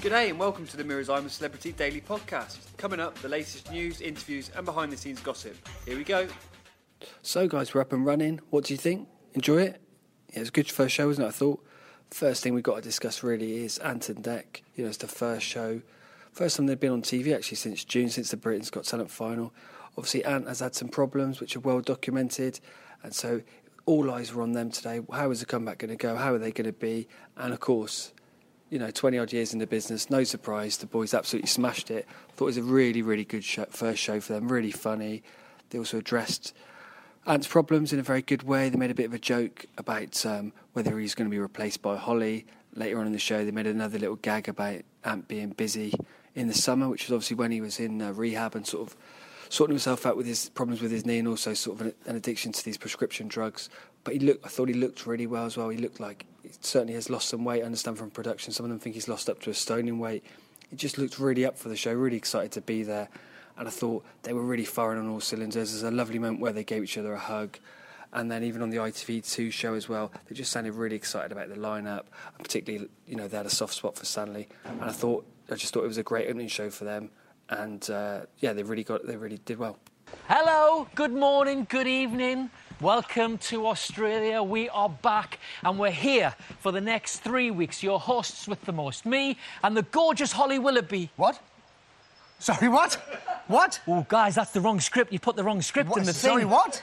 G'day and welcome to the Mirrors I'm a Celebrity Daily Podcast. Coming up, the latest news, interviews, and behind the scenes gossip. Here we go. So, guys, we're up and running. What do you think? Enjoy it? Yeah, it was a good first show, wasn't it? I thought. First thing we've got to discuss really is Ant and Dec. You know, it's the first show, first time they've been on TV actually since June, since the Britain's Got Talent final. Obviously, Ant has had some problems which are well documented, and so all eyes were on them today. How is the comeback going to go? How are they going to be? And of course, you know, 20 odd years in the business, no surprise, the boys absolutely smashed it. Thought it was a really, really good show, first show for them, really funny. They also addressed Ant's problems in a very good way. They made a bit of a joke about um, whether he's going to be replaced by Holly. Later on in the show, they made another little gag about Ant being busy in the summer, which was obviously when he was in uh, rehab and sort of sorting himself out with his problems with his knee and also sort of an, an addiction to these prescription drugs. But he looked, I thought he looked really well as well. He looked like certainly has lost some weight. I understand from production, some of them think he's lost up to a stone in weight. He just looked really up for the show, really excited to be there. And I thought they were really firing on all cylinders. There's a lovely moment where they gave each other a hug. And then even on the ITV2 show as well, they just sounded really excited about the lineup. And particularly, you know, they had a soft spot for Stanley. And I thought, I just thought it was a great opening show for them and uh, yeah, they really got they really did well. Hello, good morning, good evening. Welcome to Australia. We are back and we're here for the next three weeks. Your hosts with the most, me and the gorgeous Holly Willoughby. What? Sorry, what? What? Oh, guys, that's the wrong script. You put the wrong script what? in the thing. Sorry, what?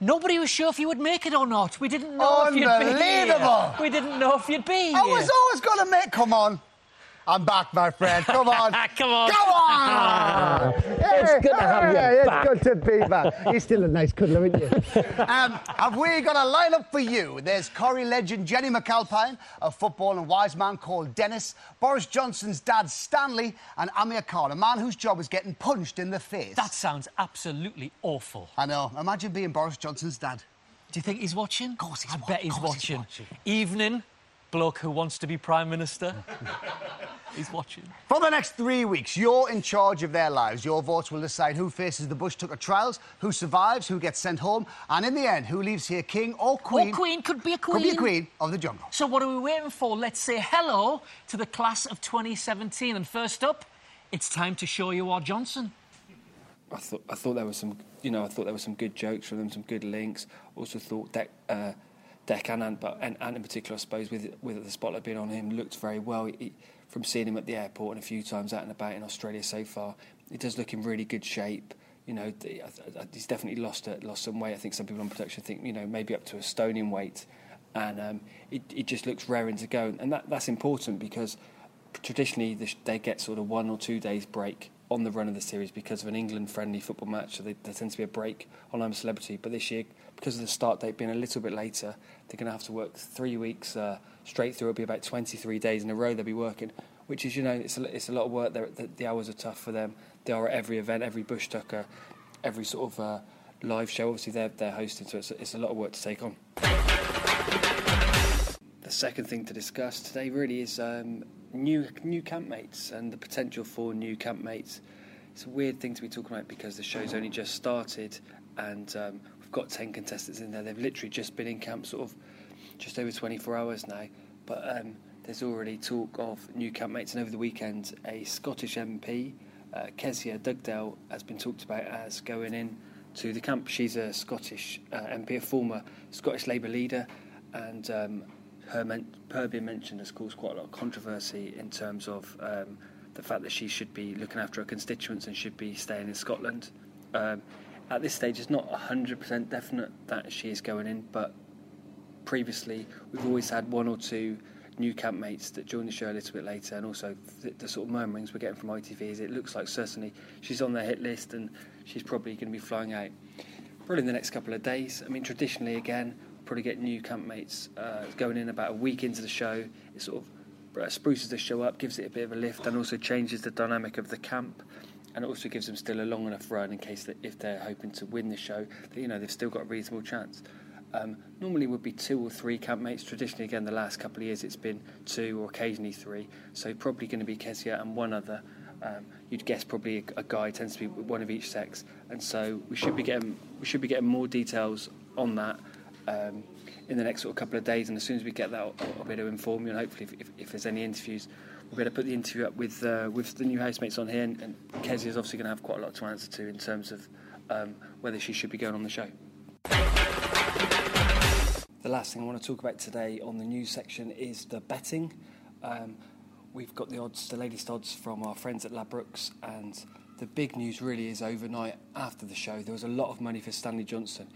Nobody was sure if you would make it or not. We didn't know if you'd be Unbelievable. We didn't know if you'd be here. I here. was always going to make. Come on. I'm back, my friend. Come on. Come on. Go on. It's good to have you Hey, back. It's good to be back. You're still a nice cuddler, isn't he? um, have we got a lineup for you? There's Corrie legend Jenny McAlpine, a football and wise man called Dennis, Boris Johnson's dad Stanley, and Amir Khan, a man whose job is getting punched in the face. That sounds absolutely awful. I know. Imagine being Boris Johnson's dad. Do you think he's watching? Of course he's watching. I wa- bet he's of course he's watching. watching. Evening, bloke who wants to be Prime Minister. he's watching. For the next three weeks, you're in charge of their lives. Your votes will decide who faces the Bush Tucker trials, who survives, who gets sent home, and in the end, who leaves here king or queen. Or queen, could be a queen. Could be a queen of the jungle. So what are we waiting for? Let's say hello to the class of 2017. And first up, it's time to show you our Johnson. I thought I thought there was some you know I thought there were some good jokes from them, some good links. Also thought that. uh, Dec and but and in particular, I suppose, with with the spotlight being on him, looked very well. He, from seeing him at the airport and a few times out and about in Australia so far, he does look in really good shape. You know, he's definitely lost uh, lost some weight. I think some people on production think you know maybe up to a stone in weight, and um, it, it just looks raring to go. And that that's important because traditionally they get sort of one or two days break on the run of the series because of an England friendly football match. So they, there tends to be a break on I'm a Celebrity. But this year, because of the start date being a little bit later, they're going to have to work three weeks uh, straight through. It'll be about 23 days in a row they'll be working, which is, you know, it's a, it's a lot of work. The, the hours are tough for them. They are at every event, every Bush Tucker, every sort of uh, live show. Obviously, they're, they're hosting, so it's, it's a lot of work to take on. The second thing to discuss today really is um, new new campmates and the potential for new campmates. It's a weird thing to be talking about because the show's only just started and um, we've got 10 contestants in there. They've literally just been in camp sort of just over 24 hours now. But um, there's already talk of new campmates and over the weekend a Scottish MP, uh, Kezia Dugdale, has been talked about as going in to the camp. She's a Scottish uh, MP, a former Scottish Labour leader and um, her, men- her being mentioned has caused quite a lot of controversy in terms of um, the fact that she should be looking after her constituents and should be staying in Scotland. Um, at this stage, it's not 100% definite that she is going in, but previously we've always had one or two new campmates that join the show a little bit later, and also the, the sort of murmurings we're getting from ITV is it looks like certainly she's on their hit list and she's probably going to be flying out probably in the next couple of days. I mean, traditionally, again, probably get new campmates uh, going in about a week into the show. It sort of uh, spruces the show up, gives it a bit of a lift, and also changes the dynamic of the camp. And it also gives them still a long enough run in case that if they're hoping to win the show, that you know they've still got a reasonable chance. Um, normally would be two or three campmates. Traditionally, again, the last couple of years it's been two or occasionally three. So probably going to be Kezia and one other. Um, you'd guess probably a, a, guy tends to be one of each sex, and so we should be getting we should be getting more details on that um, in the next sort of couple of days. And as soon as we get that, I'll, I'll be able to inform you. And hopefully, if, if, if there's any interviews, we'll be able to put the interview up with uh, with the new housemates on here. And, and Kezia is obviously going to have quite a lot to answer to in terms of um, whether she should be going on the show. The last thing I want to talk about today on the news section is the betting. Um, we've got the odds, the latest odds from our friends at Ladbrokes, and the big news really is overnight after the show. There was a lot of money for Stanley Johnson.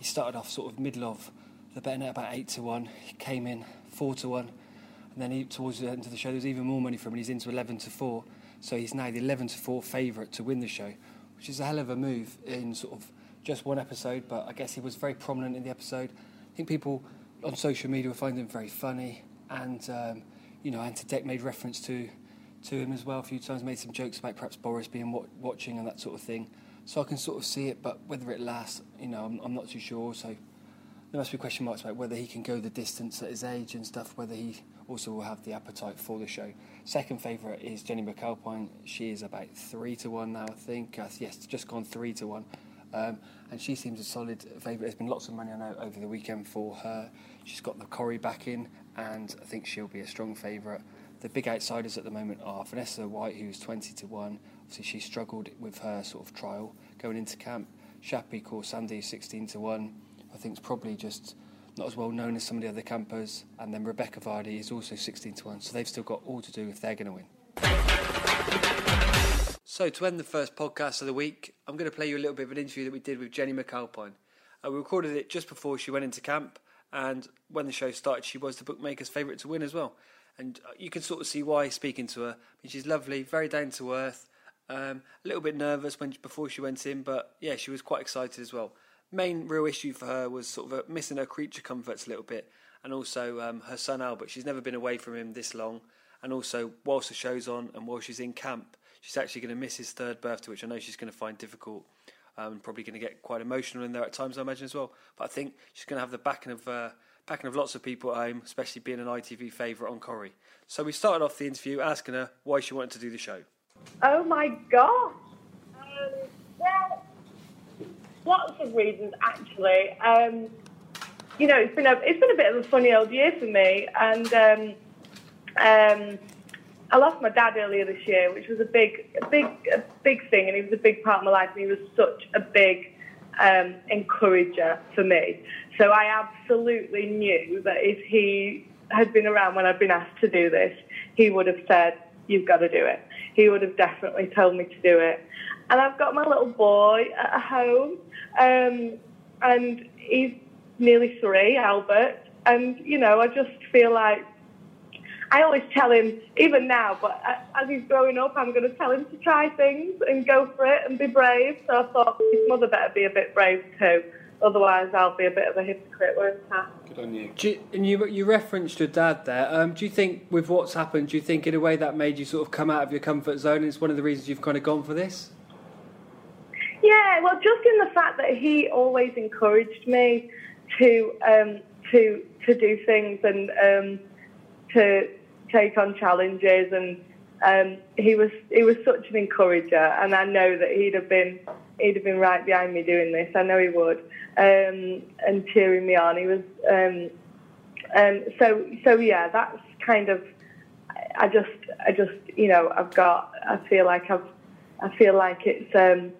He started off sort of middle of the betting at about eight to one. He came in four to one, and then he, towards the end of the show, there was even more money for him, and he's into eleven to four. So he's now the eleven to four favourite to win the show, which is a hell of a move in sort of just one episode. But I guess he was very prominent in the episode. I think people on social media were finding him very funny, and um, you know, Ant and Dec made reference to to him as well a few times, made some jokes about perhaps Boris being wa- watching and that sort of thing. So I can sort of see it, but whether it lasts, you know, I'm, I'm not too sure. So there must be question marks about whether he can go the distance at his age and stuff, whether he also will have the appetite for the show. Second favourite is Jenny McAlpine. She is about three to one now, I think. Uh, yes, just gone three to one. Um, and she seems a solid favourite. There's been lots of money on her over the weekend for her. She's got the Corrie back in, and I think she'll be a strong favourite. The big outsiders at the moment are Vanessa White, who's 20 to 1. Obviously, she struggled with her sort of trial going into camp. Shappi Khorsandi, 16 to 1. I think it's probably just not as well known as some of the other campers. And then Rebecca Vardy is also 16 to 1. So they've still got all to do if they're going to win. So, to end the first podcast of the week, I'm going to play you a little bit of an interview that we did with Jenny McAlpine. Uh, we recorded it just before she went into camp, and when the show started, she was the bookmaker's favourite to win as well. And uh, you can sort of see why speaking to her. She's lovely, very down to earth, um, a little bit nervous when before she went in, but yeah, she was quite excited as well. Main real issue for her was sort of uh, missing her creature comforts a little bit, and also um, her son Albert. She's never been away from him this long, and also whilst the show's on and while she's in camp, she's actually going to miss his third birthday, which I know she's going to find difficult. Um, probably going to get quite emotional in there at times, I imagine as well. But I think she's going to have the backing of uh, backing of lots of people at home, especially being an ITV favourite on Corrie. So we started off the interview asking her why she wanted to do the show. Oh my gosh! Um, well, lots of reasons actually. Um, you know, it's been a it's been a bit of a funny old year for me, and um, um I lost my dad earlier this year, which was a big, a big, a big thing, and he was a big part of my life, and he was such a big um, encourager for me. So I absolutely knew that if he had been around when I'd been asked to do this, he would have said, "You've got to do it." He would have definitely told me to do it. And I've got my little boy at home, um, and he's nearly three, Albert, and you know I just feel like I always tell him, even now, but as he's growing up, I'm going to tell him to try things and go for it and be brave. So I thought his mother better be a bit brave too. Otherwise, I'll be a bit of a hypocrite, won't I? Good on you. you and you, you referenced your dad there. Um, do you think, with what's happened, do you think in a way that made you sort of come out of your comfort zone? It's one of the reasons you've kind of gone for this? Yeah, well, just in the fact that he always encouraged me to um, to to do things and um, to take on challenges, and um, he was he was such an encourager, and I know that he'd have been he'd have been right behind me doing this. I know he would, um, and cheering me on. He was, um, um, so so yeah. That's kind of. I just I just you know I've got I feel like I've I feel like it's um,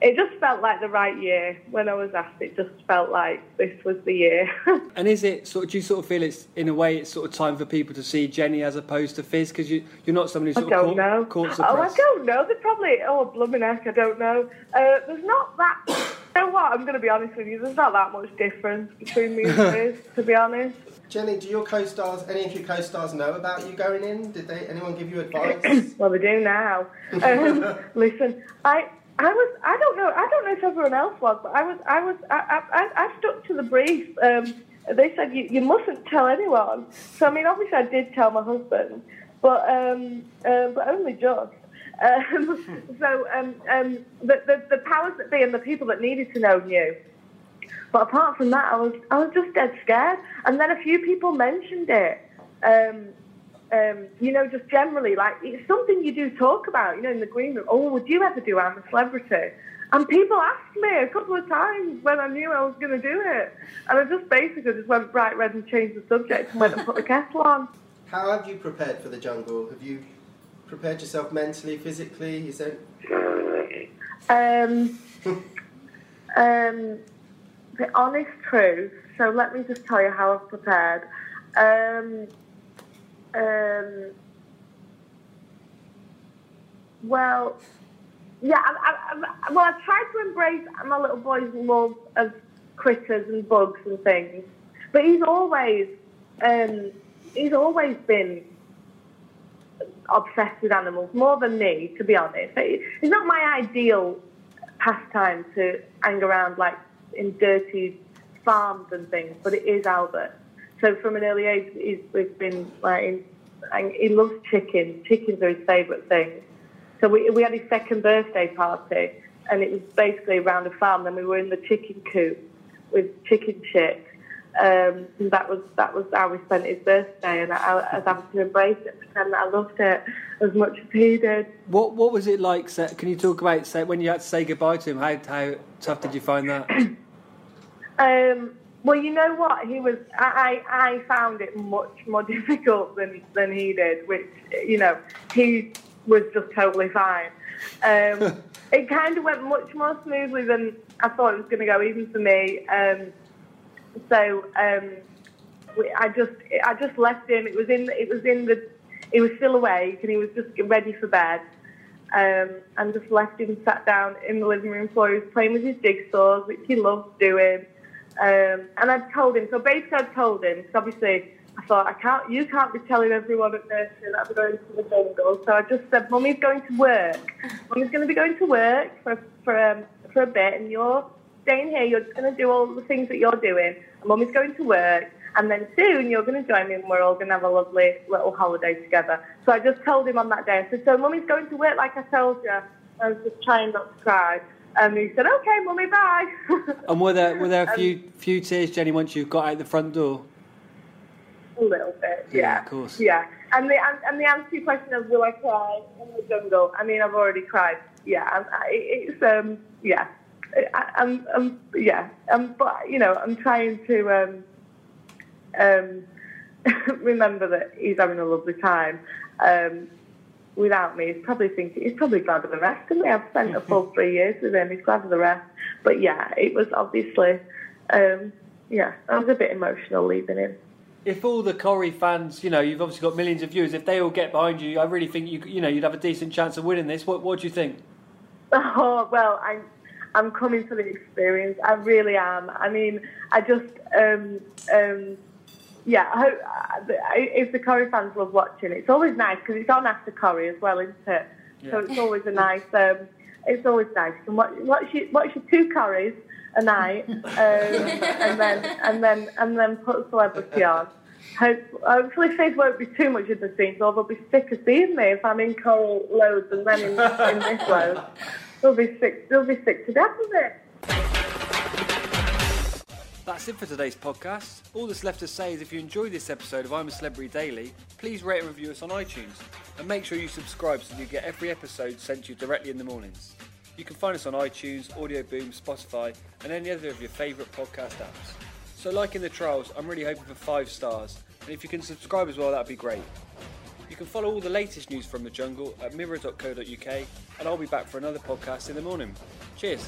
it just felt like the right year when I was asked. It just felt like this was the year. and is it sort? Of, do you sort of feel it's in a way it's sort of time for people to see Jenny as opposed to Fiz because you you're not somebody who sort I don't of know. Caught, oh, I don't know. They're probably oh blooming heck, I don't know. Uh, there's not that. you know what? I'm going to be honest with you. There's not that much difference between me and Fiz, to be honest. Jenny, do your co-stars, any of your co-stars know about you going in? Did they? Anyone give you advice? well, they do now. Um, listen, I I was. I don't know. I don't know if everyone else was, but I was. I was. I. I, I stuck to the brief. Um, they said you, you mustn't tell anyone. So I mean, obviously, I did tell my husband, but um, uh, but only just. Um, so um, um, the, the the powers that be and the people that needed to know knew. But apart from that, I was I was just dead scared. And then a few people mentioned it. Um, um, you know, just generally, like it's something you do talk about. You know, in the green room. Oh, would you ever do I'm a celebrity? And people asked me a couple of times when I knew I was going to do it, and I just basically just went bright red and changed the subject and went and put the kettle on. How have you prepared for the jungle? Have you prepared yourself mentally, physically? Is there... Um, um, the honest truth. So let me just tell you how I've prepared. Um, um, well, yeah, I, I, I, well, I've tried to embrace my little boy's love of critters and bugs and things, but he's always, um, he's always been obsessed with animals more than me, to be honest. It's not my ideal pastime to hang around like in dirty farms and things, but it is Albert. So from an early age, he's, he's been like, he loves chickens. Chickens are his favourite thing. So we, we had his second birthday party, and it was basically around a farm. Then we were in the chicken coop with chicken chicks. Um, and that was that was how we spent his birthday, and I, I was having to embrace it, and pretend that I loved it as much as he did. What What was it like? Can you talk about when you had to say goodbye to him? How how tough did you find that? um, well, you know what? He was. I, I found it much more difficult than than he did, which you know he was just totally fine. Um, it kind of went much more smoothly than I thought it was going to go, even for me. Um, so um, I just I just left him. It was in it was in the he was still awake and he was just ready for bed. Um, and just left him sat down in the living room floor. He was playing with his jigsaws, which he loved doing. Um, and I'd told him, so basically I'd told him, because obviously I thought, I can't, you can't be telling everyone at nursery that I'm going to the jungle. So I just said, Mummy's going to work. Mummy's going to be going to work for, for, um, for a bit, and you're staying here. You're just going to do all the things that you're doing. And Mummy's going to work. And then soon you're going to join me and we're all going to have a lovely little holiday together. So I just told him on that day, I said, so Mummy's going to work like I told you. I was just trying not to cry. And he said, "Okay, mummy, bye." and were there were there a few um, few tears, Jenny, once you got out the front door? A little bit, yeah. yeah. Of course. Yeah, and the and the answer to your question of will I cry in the jungle? I mean, I've already cried. Yeah, it's um yeah, I, I'm, I'm yeah, um, but you know, I'm trying to um um remember that he's having a lovely time. Um, without me. He's probably thinking he's probably glad of the rest And. I've spent a full three years with him. He's glad of the rest. But yeah, it was obviously, um, yeah, I was a bit emotional leaving him. If all the Corrie fans, you know, you've obviously got millions of viewers. If they all get behind you, I really think you, you know, you'd have a decent chance of winning this. What, what do you think? Oh well, I'm, I'm coming for the experience. I really am. I mean, I just, um, um, yeah, I hope, uh, if the Corrie fans love watching, it's always nice because it's on after Corrie as well, isn't it? Yeah. So it's always a nice. Um, it's always nice. You can watch, watch, your, watch your two Corries a night, um, and then and then and then put celebrity on. Hope, hopefully, Faith won't be too much in the scenes, or they'll be sick of seeing me if I'm in Corrie loads and then in, in this load. They'll be sick. They'll be sick to death of it. That's it for today's podcast. All that's left to say is if you enjoyed this episode of I'm a Celebrity Daily, please rate and review us on iTunes and make sure you subscribe so you get every episode sent to you directly in the mornings. You can find us on iTunes, Audioboom, Spotify, and any other of your favourite podcast apps. So, like in the trials, I'm really hoping for five stars, and if you can subscribe as well, that'd be great. You can follow all the latest news from the jungle at mirror.co.uk, and I'll be back for another podcast in the morning. Cheers.